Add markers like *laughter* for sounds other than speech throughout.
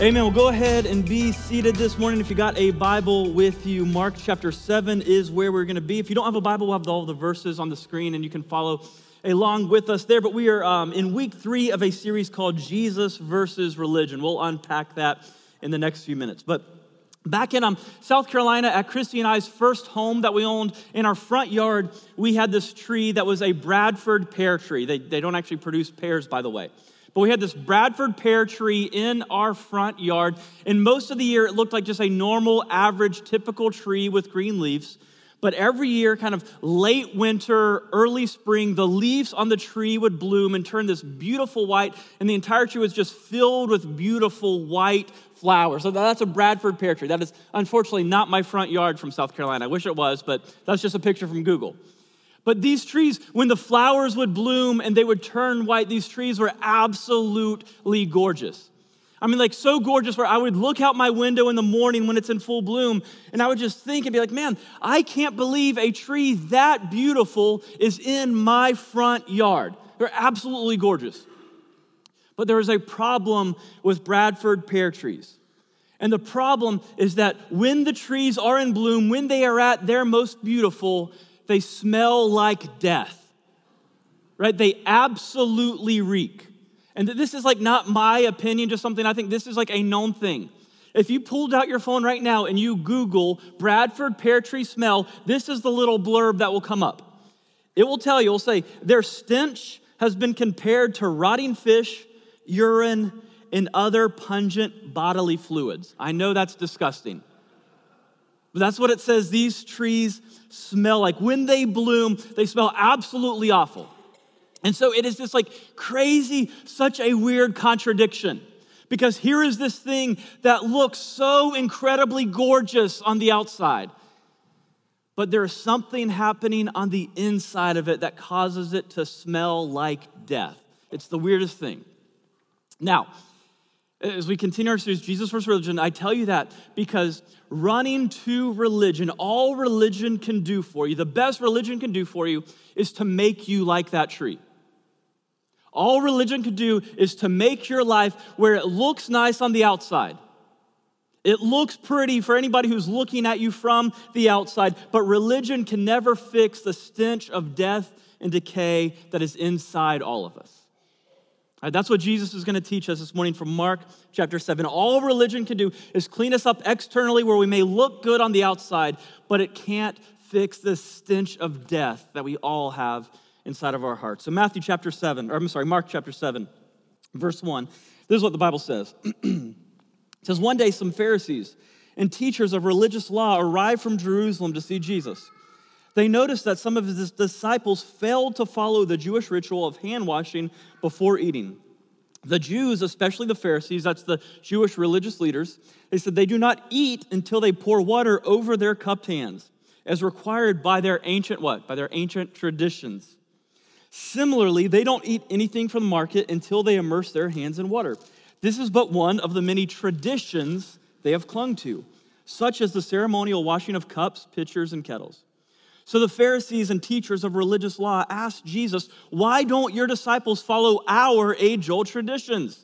Amen. Well, go ahead and be seated this morning. If you got a Bible with you, Mark chapter 7 is where we're going to be. If you don't have a Bible, we'll have all the verses on the screen and you can follow along with us there. But we are um, in week three of a series called Jesus versus Religion. We'll unpack that in the next few minutes. But Back in um, South Carolina, at Christy and I's first home that we owned, in our front yard, we had this tree that was a Bradford pear tree. They, they don't actually produce pears, by the way. But we had this Bradford pear tree in our front yard, and most of the year it looked like just a normal, average, typical tree with green leaves. But every year, kind of late winter, early spring, the leaves on the tree would bloom and turn this beautiful white, and the entire tree was just filled with beautiful white flowers. So that's a Bradford pear tree. That is unfortunately not my front yard from South Carolina. I wish it was, but that's just a picture from Google. But these trees, when the flowers would bloom and they would turn white, these trees were absolutely gorgeous. I mean, like so gorgeous where I would look out my window in the morning when it's in full bloom and I would just think and be like, man, I can't believe a tree that beautiful is in my front yard. They're absolutely gorgeous. But there is a problem with Bradford pear trees. And the problem is that when the trees are in bloom, when they are at their most beautiful, they smell like death, right? They absolutely reek. And this is like not my opinion, just something I think this is like a known thing. If you pulled out your phone right now and you Google Bradford pear tree smell, this is the little blurb that will come up. It will tell you, it will say, their stench has been compared to rotting fish, urine, and other pungent bodily fluids. I know that's disgusting. That's what it says these trees smell like. When they bloom, they smell absolutely awful. And so it is just like crazy, such a weird contradiction. Because here is this thing that looks so incredibly gorgeous on the outside, but there is something happening on the inside of it that causes it to smell like death. It's the weirdest thing. Now, as we continue our series, Jesus versus religion, I tell you that because running to religion, all religion can do for you, the best religion can do for you, is to make you like that tree. All religion can do is to make your life where it looks nice on the outside. It looks pretty for anybody who's looking at you from the outside, but religion can never fix the stench of death and decay that is inside all of us. Right, that's what Jesus is going to teach us this morning from Mark chapter 7. All religion can do is clean us up externally where we may look good on the outside, but it can't fix the stench of death that we all have inside of our hearts. So, Matthew chapter 7, or I'm sorry, Mark chapter 7, verse 1, this is what the Bible says. *clears throat* it says, One day some Pharisees and teachers of religious law arrived from Jerusalem to see Jesus. They noticed that some of his disciples failed to follow the Jewish ritual of hand washing before eating. The Jews, especially the Pharisees, that's the Jewish religious leaders, they said they do not eat until they pour water over their cupped hands, as required by their ancient what? By their ancient traditions. Similarly, they don't eat anything from the market until they immerse their hands in water. This is but one of the many traditions they have clung to, such as the ceremonial washing of cups, pitchers, and kettles. So the Pharisees and teachers of religious law asked Jesus, Why don't your disciples follow our age old traditions?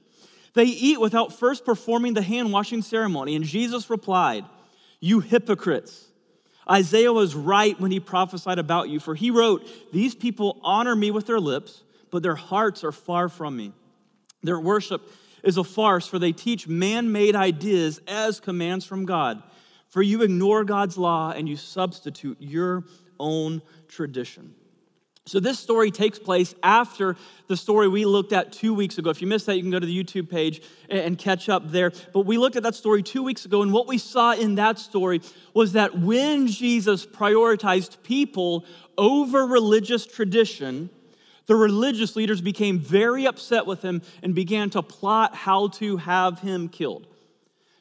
They eat without first performing the hand washing ceremony. And Jesus replied, You hypocrites. Isaiah was right when he prophesied about you, for he wrote, These people honor me with their lips, but their hearts are far from me. Their worship is a farce, for they teach man made ideas as commands from God. For you ignore God's law and you substitute your own tradition. So, this story takes place after the story we looked at two weeks ago. If you missed that, you can go to the YouTube page and catch up there. But we looked at that story two weeks ago, and what we saw in that story was that when Jesus prioritized people over religious tradition, the religious leaders became very upset with him and began to plot how to have him killed.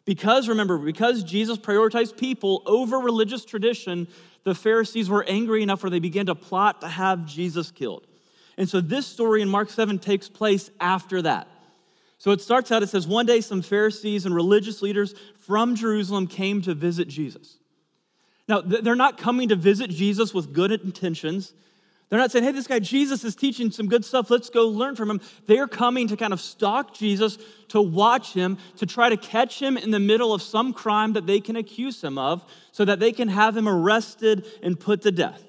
Because, remember, because Jesus prioritized people over religious tradition, the Pharisees were angry enough where they began to plot to have Jesus killed. And so this story in Mark 7 takes place after that. So it starts out, it says, One day some Pharisees and religious leaders from Jerusalem came to visit Jesus. Now, they're not coming to visit Jesus with good intentions. They're not saying, hey, this guy Jesus is teaching some good stuff. Let's go learn from him. They're coming to kind of stalk Jesus, to watch him, to try to catch him in the middle of some crime that they can accuse him of so that they can have him arrested and put to death.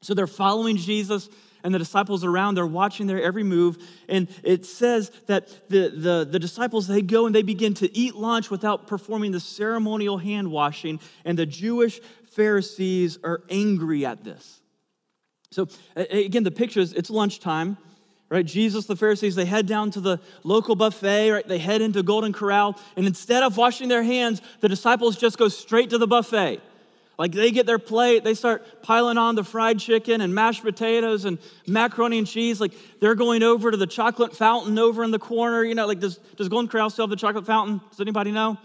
So they're following Jesus and the disciples around they're watching their every move and it says that the, the, the, disciples they go and they begin to eat lunch without performing the ceremonial hand washing and the jewish pharisees are angry at this so again the picture is it's lunchtime right jesus the pharisees they head down to the local buffet right they head into golden corral and instead of washing their hands the disciples just go straight to the buffet like they get their plate, they start piling on the fried chicken and mashed potatoes and macaroni and cheese. Like they're going over to the chocolate fountain over in the corner. You know, like does, does Golden Corral still have the chocolate fountain? Does anybody know?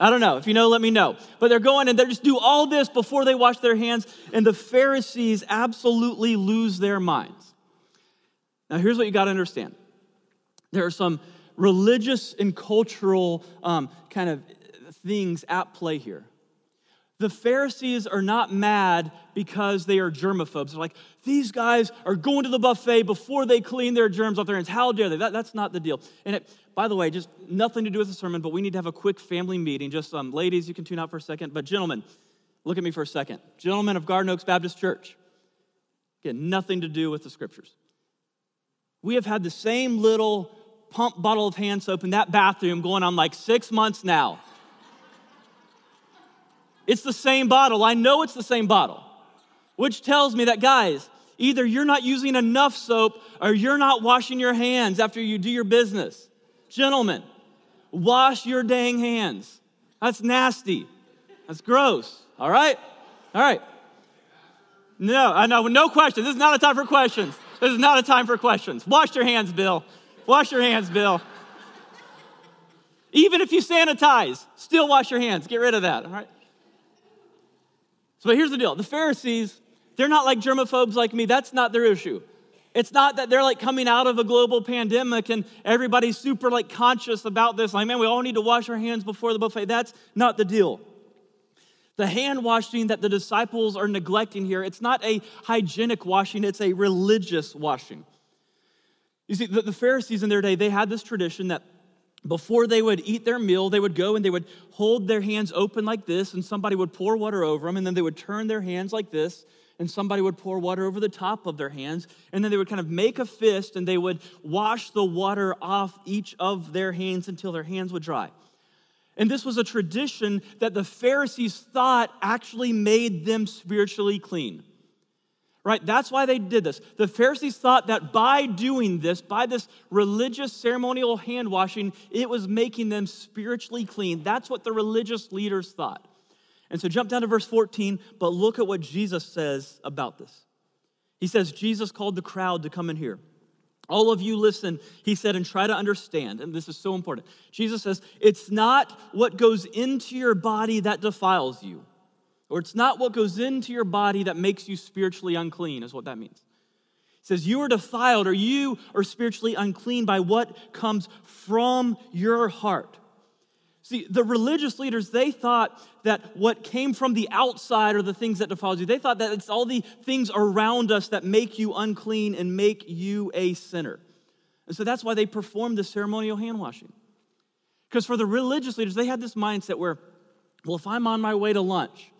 I don't know. If you know, let me know. But they're going and they just do all this before they wash their hands, and the Pharisees absolutely lose their minds. Now, here's what you got to understand there are some religious and cultural um, kind of things at play here. The Pharisees are not mad because they are germaphobes. They're like, these guys are going to the buffet before they clean their germs off their hands. How dare they? That, that's not the deal. And it, by the way, just nothing to do with the sermon, but we need to have a quick family meeting. Just um, ladies, you can tune out for a second. But gentlemen, look at me for a second. Gentlemen of Garden Oaks Baptist Church, again, nothing to do with the scriptures. We have had the same little pump bottle of hand soap in that bathroom going on like six months now. It's the same bottle. I know it's the same bottle, which tells me that, guys, either you're not using enough soap or you're not washing your hands after you do your business. Gentlemen, wash your dang hands. That's nasty. That's gross. All right? All right. No, I know, no questions. This is not a time for questions. This is not a time for questions. Wash your hands, Bill. Wash your hands, Bill. Even if you sanitize, still wash your hands. Get rid of that, all right? So, here's the deal the Pharisees, they're not like germaphobes like me. That's not their issue. It's not that they're like coming out of a global pandemic and everybody's super like conscious about this. Like, man, we all need to wash our hands before the buffet. That's not the deal. The hand washing that the disciples are neglecting here, it's not a hygienic washing, it's a religious washing. You see, the, the Pharisees in their day, they had this tradition that before they would eat their meal, they would go and they would hold their hands open like this, and somebody would pour water over them, and then they would turn their hands like this, and somebody would pour water over the top of their hands, and then they would kind of make a fist and they would wash the water off each of their hands until their hands would dry. And this was a tradition that the Pharisees thought actually made them spiritually clean right? That's why they did this. The Pharisees thought that by doing this, by this religious ceremonial hand washing, it was making them spiritually clean. That's what the religious leaders thought. And so jump down to verse 14, but look at what Jesus says about this. He says, Jesus called the crowd to come in here. All of you listen, he said, and try to understand. And this is so important. Jesus says, It's not what goes into your body that defiles you or it's not what goes into your body that makes you spiritually unclean, is what that means. He says, You are defiled or you are spiritually unclean by what comes from your heart. See, the religious leaders, they thought that what came from the outside are the things that defile you. They thought that it's all the things around us that make you unclean and make you a sinner. And so that's why they performed the ceremonial hand washing. Because for the religious leaders, they had this mindset where, well, if I'm on my way to lunch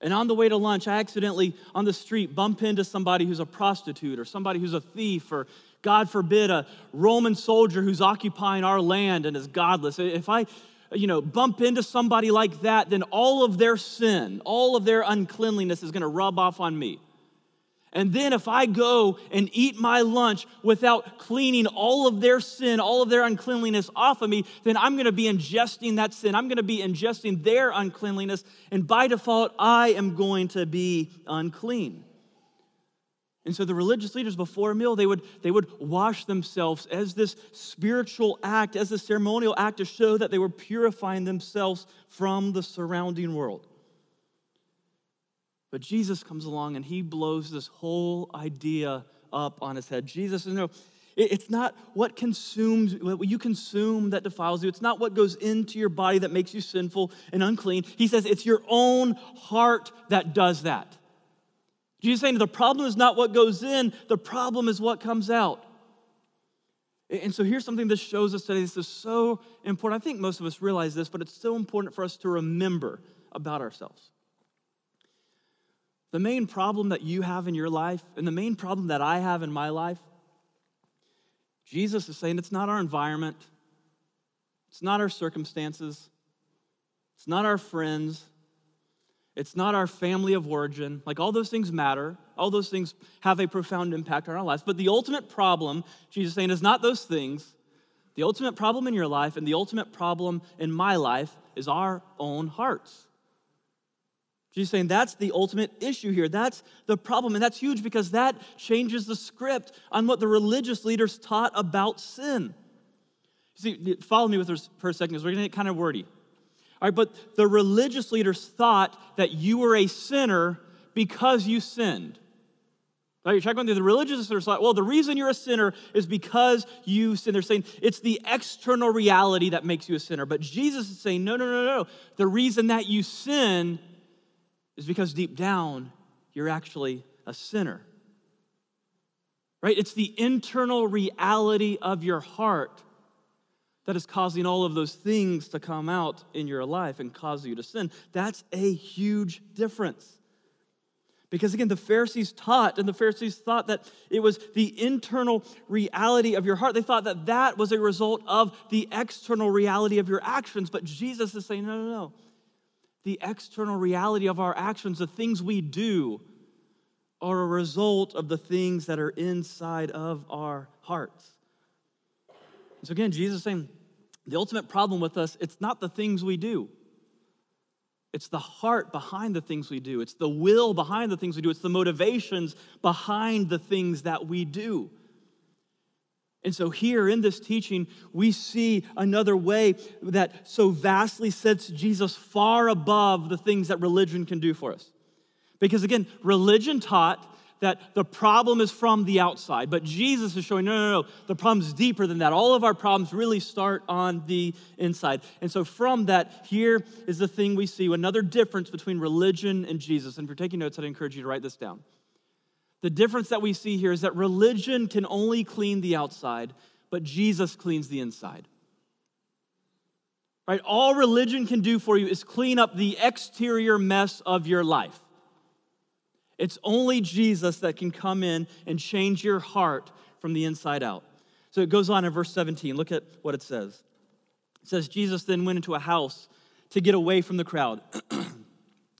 and on the way to lunch, I accidentally on the street bump into somebody who's a prostitute or somebody who's a thief or, God forbid, a Roman soldier who's occupying our land and is godless. If I, you know, bump into somebody like that, then all of their sin, all of their uncleanliness is going to rub off on me. And then if I go and eat my lunch without cleaning all of their sin, all of their uncleanliness off of me, then I'm going to be ingesting that sin. I'm going to be ingesting their uncleanliness. And by default, I am going to be unclean. And so the religious leaders before a meal, they would, they would wash themselves as this spiritual act, as a ceremonial act to show that they were purifying themselves from the surrounding world. But Jesus comes along and he blows this whole idea up on his head. Jesus, you know, it's not what consumes, what you consume that defiles you. It's not what goes into your body that makes you sinful and unclean. He says it's your own heart that does that. Jesus saying the problem is not what goes in, the problem is what comes out. And so here's something that shows us today. This is so important. I think most of us realize this, but it's so important for us to remember about ourselves. The main problem that you have in your life, and the main problem that I have in my life, Jesus is saying it's not our environment, it's not our circumstances, it's not our friends, it's not our family of origin. Like all those things matter. All those things have a profound impact on our lives. But the ultimate problem, Jesus is saying, is not those things. The ultimate problem in your life and the ultimate problem in my life is our own hearts. Jesus saying that's the ultimate issue here. That's the problem. And that's huge because that changes the script on what the religious leaders taught about sin. See, follow me with this for a second because we're going to get kind of wordy. All right, but the religious leaders thought that you were a sinner because you sinned. Right, you're talking about the religious leaders thought, well, the reason you're a sinner is because you sin. They're saying it's the external reality that makes you a sinner. But Jesus is saying, no, no, no, no. The reason that you sin is because deep down, you're actually a sinner. Right? It's the internal reality of your heart that is causing all of those things to come out in your life and cause you to sin. That's a huge difference. Because again, the Pharisees taught, and the Pharisees thought that it was the internal reality of your heart. They thought that that was a result of the external reality of your actions. But Jesus is saying, no, no, no. The external reality of our actions, the things we do, are a result of the things that are inside of our hearts. So again, Jesus is saying the ultimate problem with us, it's not the things we do. It's the heart behind the things we do. It's the will behind the things we do. It's the motivations behind the things that we do. And so, here in this teaching, we see another way that so vastly sets Jesus far above the things that religion can do for us. Because again, religion taught that the problem is from the outside. But Jesus is showing, no, no, no, the problem's deeper than that. All of our problems really start on the inside. And so, from that, here is the thing we see another difference between religion and Jesus. And if you're taking notes, I'd encourage you to write this down. The difference that we see here is that religion can only clean the outside, but Jesus cleans the inside. Right? All religion can do for you is clean up the exterior mess of your life. It's only Jesus that can come in and change your heart from the inside out. So it goes on in verse 17. Look at what it says. It says, Jesus then went into a house to get away from the crowd. *clears throat*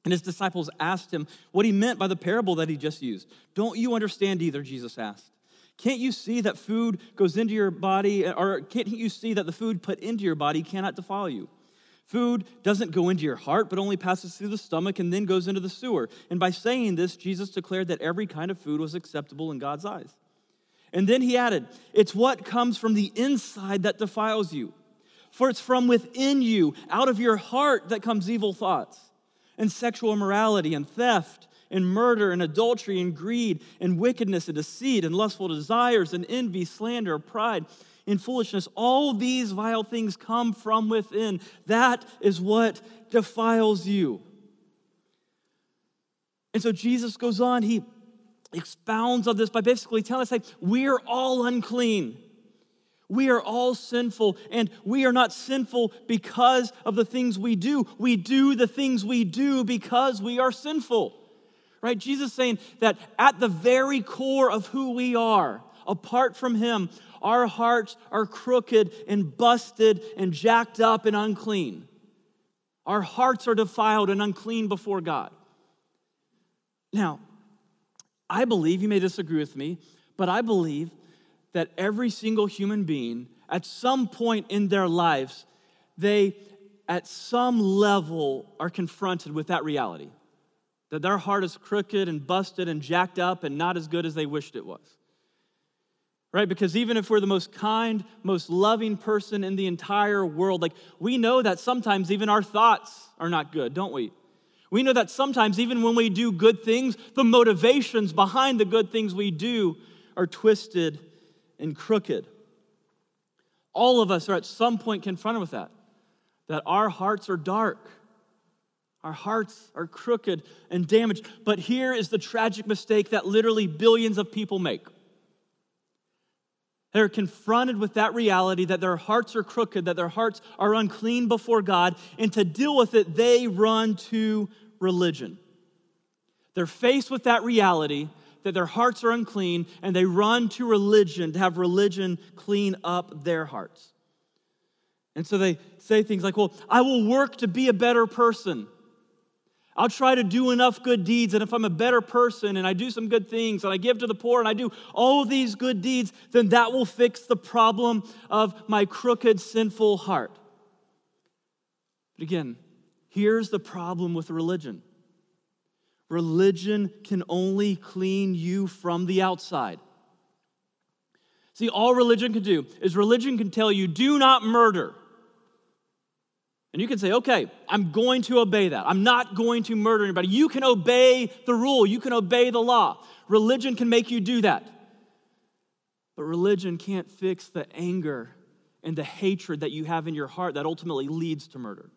and his disciples asked him what he meant by the parable that he just used. Don't you understand either? Jesus asked. Can't you see that food goes into your body, or can't you see that the food put into your body cannot defile you? Food doesn't go into your heart, but only passes through the stomach and then goes into the sewer. And by saying this, Jesus declared that every kind of food was acceptable in God's eyes. And then he added, It's what comes from the inside that defiles you. For it's from within you, out of your heart, that comes evil thoughts, and sexual immorality, and theft, and murder, and adultery, and greed, and wickedness, and deceit, and lustful desires, and envy, slander, pride in foolishness. All these vile things come from within. That is what defiles you. And so Jesus goes on, he expounds on this by basically telling us, hey, we're all unclean. We are all sinful, and we are not sinful because of the things we do. We do the things we do because we are sinful. Right? Jesus saying that at the very core of who we are, apart from Him, our hearts are crooked and busted and jacked up and unclean. Our hearts are defiled and unclean before God. Now, I believe, you may disagree with me, but I believe that every single human being, at some point in their lives, they at some level are confronted with that reality that their heart is crooked and busted and jacked up and not as good as they wished it was right? Because even if we're the most kind, most loving person in the entire world, like we know that sometimes even our thoughts are not good, don't we? We know that sometimes even when we do good things, the motivations behind the good things we do are twisted and crooked. All of us are at some point confronted with that, that our hearts are dark, Our hearts are crooked and damaged. But here is the tragic mistake that literally billions of people make. They're confronted with that reality that their hearts are crooked, that their hearts are unclean before God, and to deal with it, they run to religion. They're faced with that reality that their hearts are unclean, and they run to religion to have religion clean up their hearts. And so they say things like, Well, I will work to be a better person. I'll try to do enough good deeds. And if I'm a better person and I do some good things and I give to the poor and I do all these good deeds, then that will fix the problem of my crooked, sinful heart. But again, here's the problem with religion religion can only clean you from the outside. See, all religion can do is religion can tell you, do not murder. And you can say, okay, I'm going to obey that. I'm not going to murder anybody. You can obey the rule, you can obey the law. Religion can make you do that. But religion can't fix the anger and the hatred that you have in your heart that ultimately leads to murder.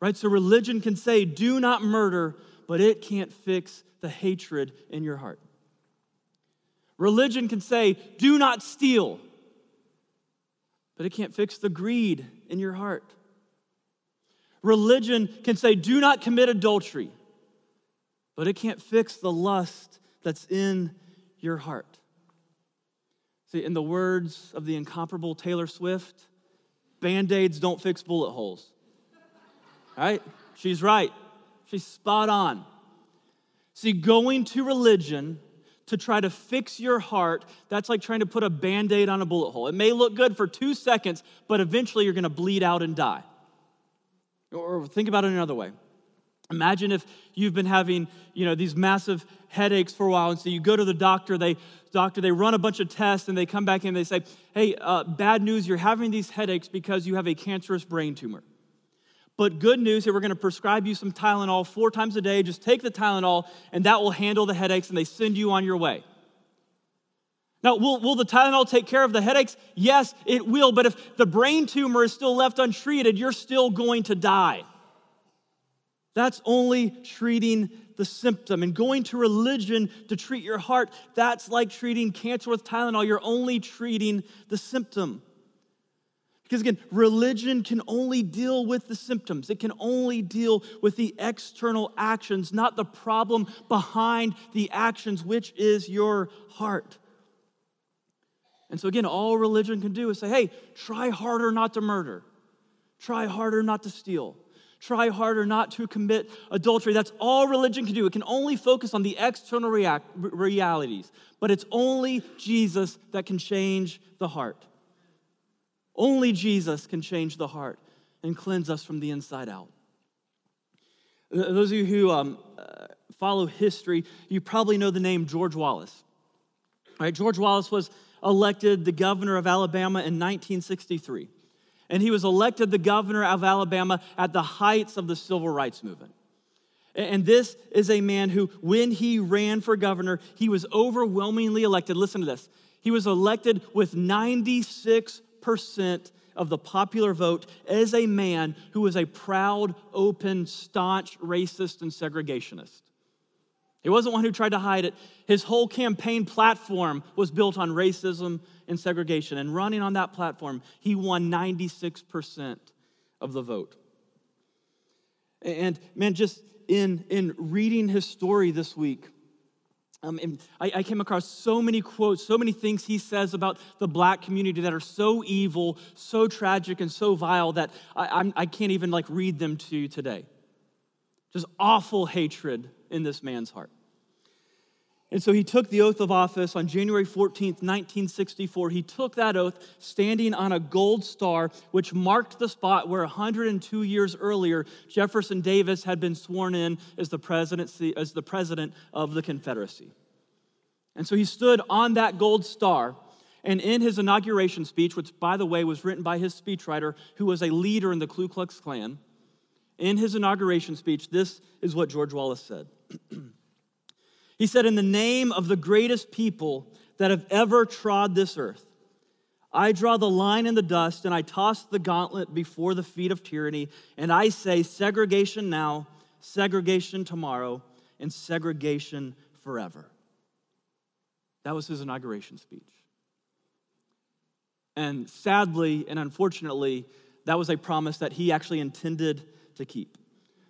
Right? So religion can say, do not murder, but it can't fix the hatred in your heart. Religion can say, do not steal, but it can't fix the greed in your heart. Religion can say, do not commit adultery, but it can't fix the lust that's in your heart. See, in the words of the incomparable Taylor Swift, band aids don't fix bullet holes. Right? She's right. She's spot on. See, going to religion to try to fix your heart, that's like trying to put a band aid on a bullet hole. It may look good for two seconds, but eventually you're gonna bleed out and die. Or think about it another way. Imagine if you've been having, you know, these massive headaches for a while, and so you go to the doctor. They, doctor, they run a bunch of tests, and they come back in. and They say, "Hey, uh, bad news! You're having these headaches because you have a cancerous brain tumor." But good news here, we're going to prescribe you some Tylenol four times a day. Just take the Tylenol, and that will handle the headaches, and they send you on your way. Now, will, will the Tylenol take care of the headaches? Yes, it will. But if the brain tumor is still left untreated, you're still going to die. That's only treating the symptom. And going to religion to treat your heart, that's like treating cancer with Tylenol. You're only treating the symptom. Because again, religion can only deal with the symptoms, it can only deal with the external actions, not the problem behind the actions, which is your heart. And so, again, all religion can do is say, hey, try harder not to murder, try harder not to steal. Try harder not to commit adultery. That's all religion can do. It can only focus on the external react- realities, but it's only Jesus that can change the heart. Only Jesus can change the heart and cleanse us from the inside out. Those of you who um, uh, follow history, you probably know the name George Wallace. All right, George Wallace was elected the governor of Alabama in 1963. And he was elected the governor of Alabama at the heights of the civil rights movement. And this is a man who, when he ran for governor, he was overwhelmingly elected. Listen to this. He was elected with 96 percent of the popular vote as a man who was a proud, open, staunch racist and segregationist. He wasn't one who tried to hide it. His whole campaign platform was built on racism and segregation. And running on that platform, he won 96% of the vote. And man, just in, in reading his story this week, um, and I, I, came across so many quotes, so many things he says about the black community that are so evil, so tragic, and so vile that I, I'm, I can't even like read them to you today. Just awful hatred in this man's heart. And so he took the oath of office on January 14th, 1964. He took that oath standing on a gold star, which marked the spot where 102 years earlier, Jefferson Davis had been sworn in as the, presidency, as the president of the Confederacy. And so he stood on that gold star. And in his inauguration speech, which, by the way, was written by his speechwriter, who was a leader in the Ku Klux Klan, in his inauguration speech, this is what George Wallace said. *clears throat* He said, In the name of the greatest people that have ever trod this earth, I draw the line in the dust and I toss the gauntlet before the feet of tyranny, and I say segregation now, segregation tomorrow, and segregation forever. That was his inauguration speech. And sadly and unfortunately, that was a promise that he actually intended to keep.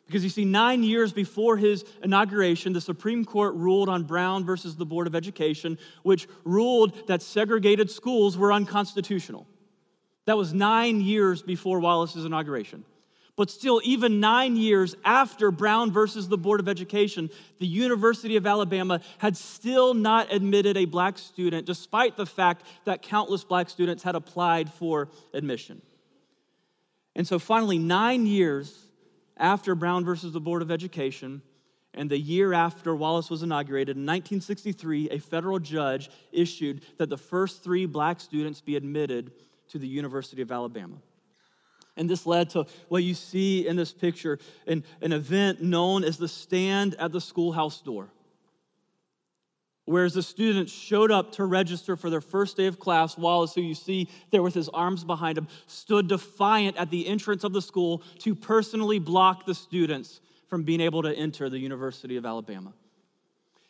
Because you see, nine years before his inauguration, the Supreme Court ruled on Brown versus the Board of Education, which ruled that segregated schools were unconstitutional. That was nine years before Wallace's inauguration. But still, even nine years after Brown versus the Board of Education, the University of Alabama had still not admitted a black student, despite the fact that countless black students had applied for admission. And so finally, nine years after Brown versus the Board of Education, and the year after Wallace was inaugurated, in 1963, a federal judge issued that the first three black students be admitted to the University of Alabama. And this led to what you see in this picture an, an event known as the stand at the schoolhouse door. Whereas the students showed up to register for their first day of class, Wallace, who you see there with his arms behind him, stood defiant at the entrance of the school to personally block the students from being able to enter the University of Alabama.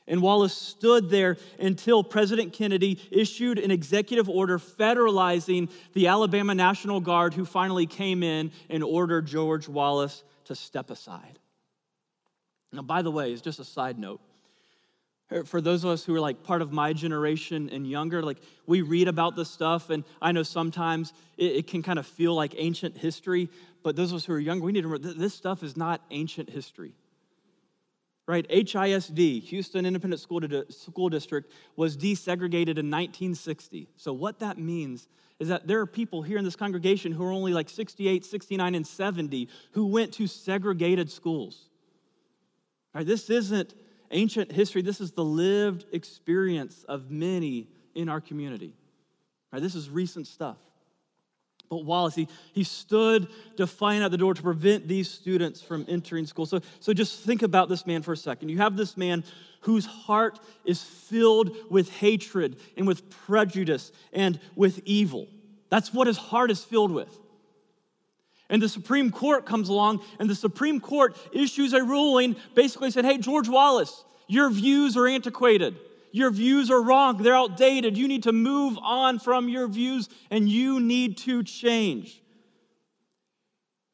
And Wallace stood there until President Kennedy issued an executive order federalizing the Alabama National Guard, who finally came in and ordered George Wallace to step aside. Now, by the way, it's just a side note for those of us who are like part of my generation and younger, like we read about this stuff, and I know sometimes it, it, can kind of feel like ancient history, but those of us who are younger, we need to remember this stuff is not ancient history. Right? HISD, Houston Independent School, School District, was desegregated in 1960. So, what that means is that there are people here in this congregation who are only like 68, 69, and 70 who went to segregated schools. Right? This isn't ancient history, this is the lived experience of many in our community. Right, this is recent stuff. But Wallace, he, he stood defiant at the door to prevent these students from entering school. So, so just think about this man for a second. You have this man whose heart is filled with hatred and with prejudice and with evil. That's what his heart is filled with. And the Supreme Court comes along, and the Supreme Court issues a ruling basically saying, Hey, George Wallace, your views are antiquated. Your views are wrong. They're outdated. You need to move on from your views and you need to change.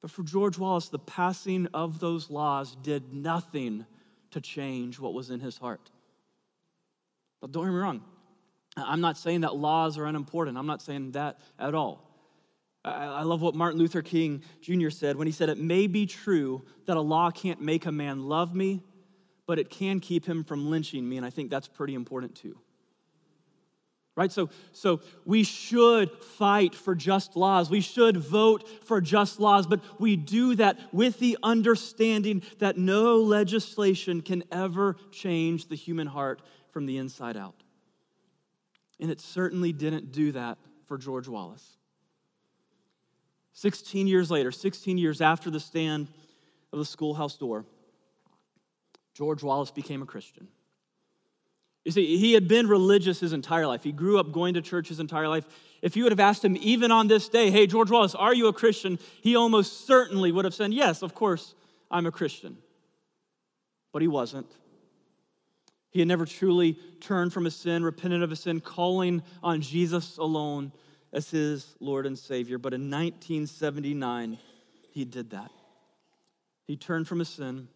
But for George Wallace, the passing of those laws did nothing to change what was in his heart. But don't get me wrong. I'm not saying that laws are unimportant. I'm not saying that at all. I love what Martin Luther King Jr. said when he said, It may be true that a law can't make a man love me, but it can keep him from lynching me. And I think that's pretty important too. Right? So, so we should fight for just laws. We should vote for just laws, but we do that with the understanding that no legislation can ever change the human heart from the inside out. And it certainly didn't do that for George Wallace. 16 years later, 16 years after the stand of the schoolhouse door, George Wallace became a Christian. You see, he had been religious his entire life. He grew up going to church his entire life. If you would have asked him, even on this day, hey, George Wallace, are you a Christian? He almost certainly would have said, yes, of course, I'm a Christian. But he wasn't. He had never truly turned from his sin, repented of his sin, calling on Jesus alone as his Lord and Savior. But in 1979, he did that. He turned from his sin.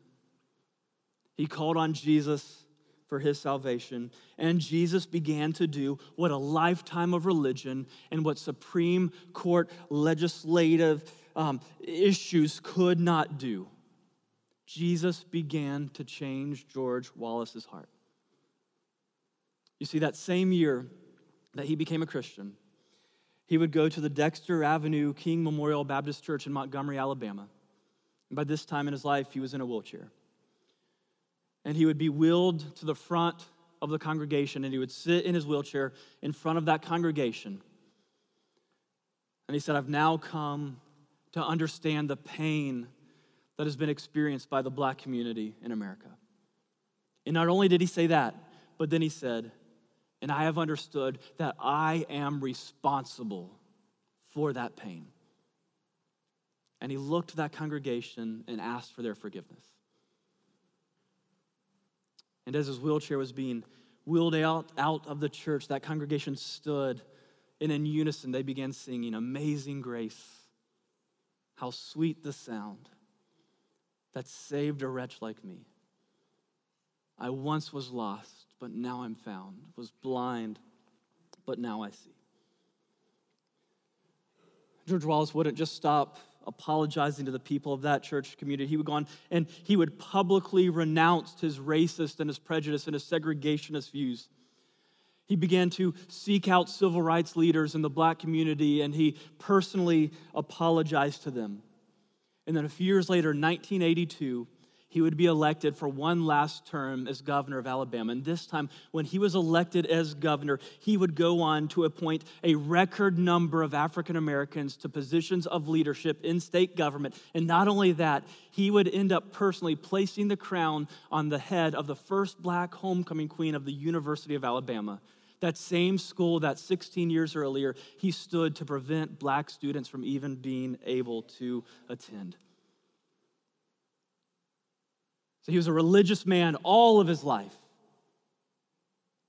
He called on Jesus for his salvation. And Jesus began to do what a lifetime of religion and what Supreme Court legislative um, issues could not do. Jesus began to change George Wallace's heart. You see, that same year that he became a Christian, he would go to the Dexter Avenue King Memorial Baptist Church in Montgomery, Alabama. And by this time in his life, he was in a wheelchair. And he would be wheeled to the front of the congregation, and he would sit in his wheelchair in front of that congregation. And he said, I've now come to understand the pain that has been experienced by the black community in America. And not only did he say that, but then he said, And I have understood that I am responsible for that pain. And he looked to that congregation and asked for their forgiveness. And as his wheelchair was being wheeled out, out of the church, that congregation stood, and in unison they began singing, Amazing Grace. How sweet the sound that saved a wretch like me. I once was lost, but now I'm found, was blind, but now I see. George Wallace wouldn't just stop apologizing to the people of that church community. He would go on and he would publicly renounce his racist and his prejudice and his segregationist views. He began to seek out civil rights leaders in the black community and he personally apologized to them. And then a few years later, 1982, he would be elected for one last term as governor of Alabama. And this time, when he was elected as governor, he would go on to appoint a record number of African Americans to positions of leadership in state government. And not only that, he would end up personally placing the crown on the head of the first black homecoming queen of the University of Alabama. That same school that 16 years earlier he stood to prevent black students from even being able to attend. So he was a religious man all of his life.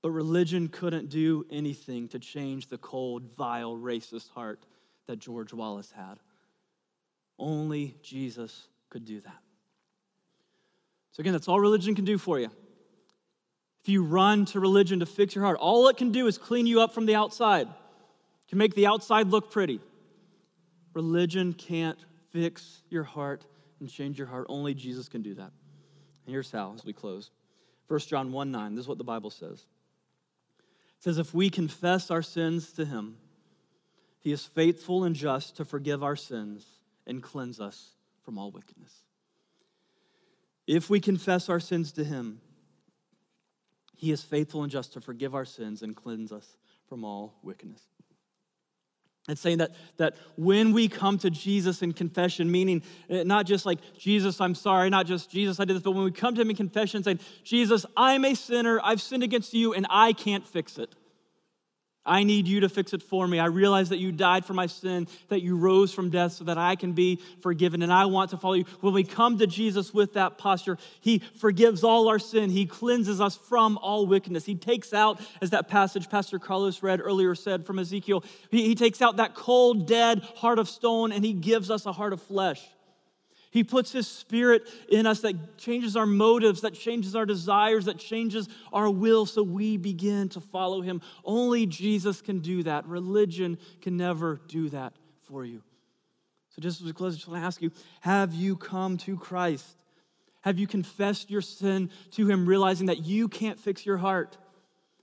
But religion couldn't do anything to change the cold, vile, racist heart that George Wallace had. Only Jesus could do that. So, again, that's all religion can do for you. If you run to religion to fix your heart, all it can do is clean you up from the outside, it can make the outside look pretty. Religion can't fix your heart and change your heart. Only Jesus can do that. And here's how as we close 1 John 1 9, this is what the Bible says. It says, If we confess our sins to him, he is faithful and just to forgive our sins and cleanse us from all wickedness. If we confess our sins to him, he is faithful and just to forgive our sins and cleanse us from all wickedness. It's saying that, that when we come to Jesus in confession, meaning eh, not just like, Jesus, I'm sorry, not just Jesus, I did this, but when we come to Him in confession saying, Jesus, I'm a sinner, I've sinned against you, and I can't fix it. I need you to fix it for me. I realize that you died for my sin, that you rose from death so that I can be forgiven, and I want to follow you. When we come to Jesus with that posture, He forgives all our sin. He cleanses us from all wickedness. He takes out, as that passage Pastor Carlos read earlier said from Ezekiel, He, he takes out that cold, dead heart of stone and He gives us a heart of flesh. He puts His Spirit in us that changes our motives, that changes our desires, that changes our will so we begin to follow Him. Only Jesus can do that. Religion can never do that for you. So, just as we close, I just want to ask you have you come to Christ? Have you confessed your sin to Him, realizing that you can't fix your heart?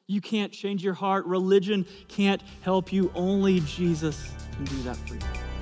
You can't change your heart. Religion can't help you. Only Jesus can do that for you.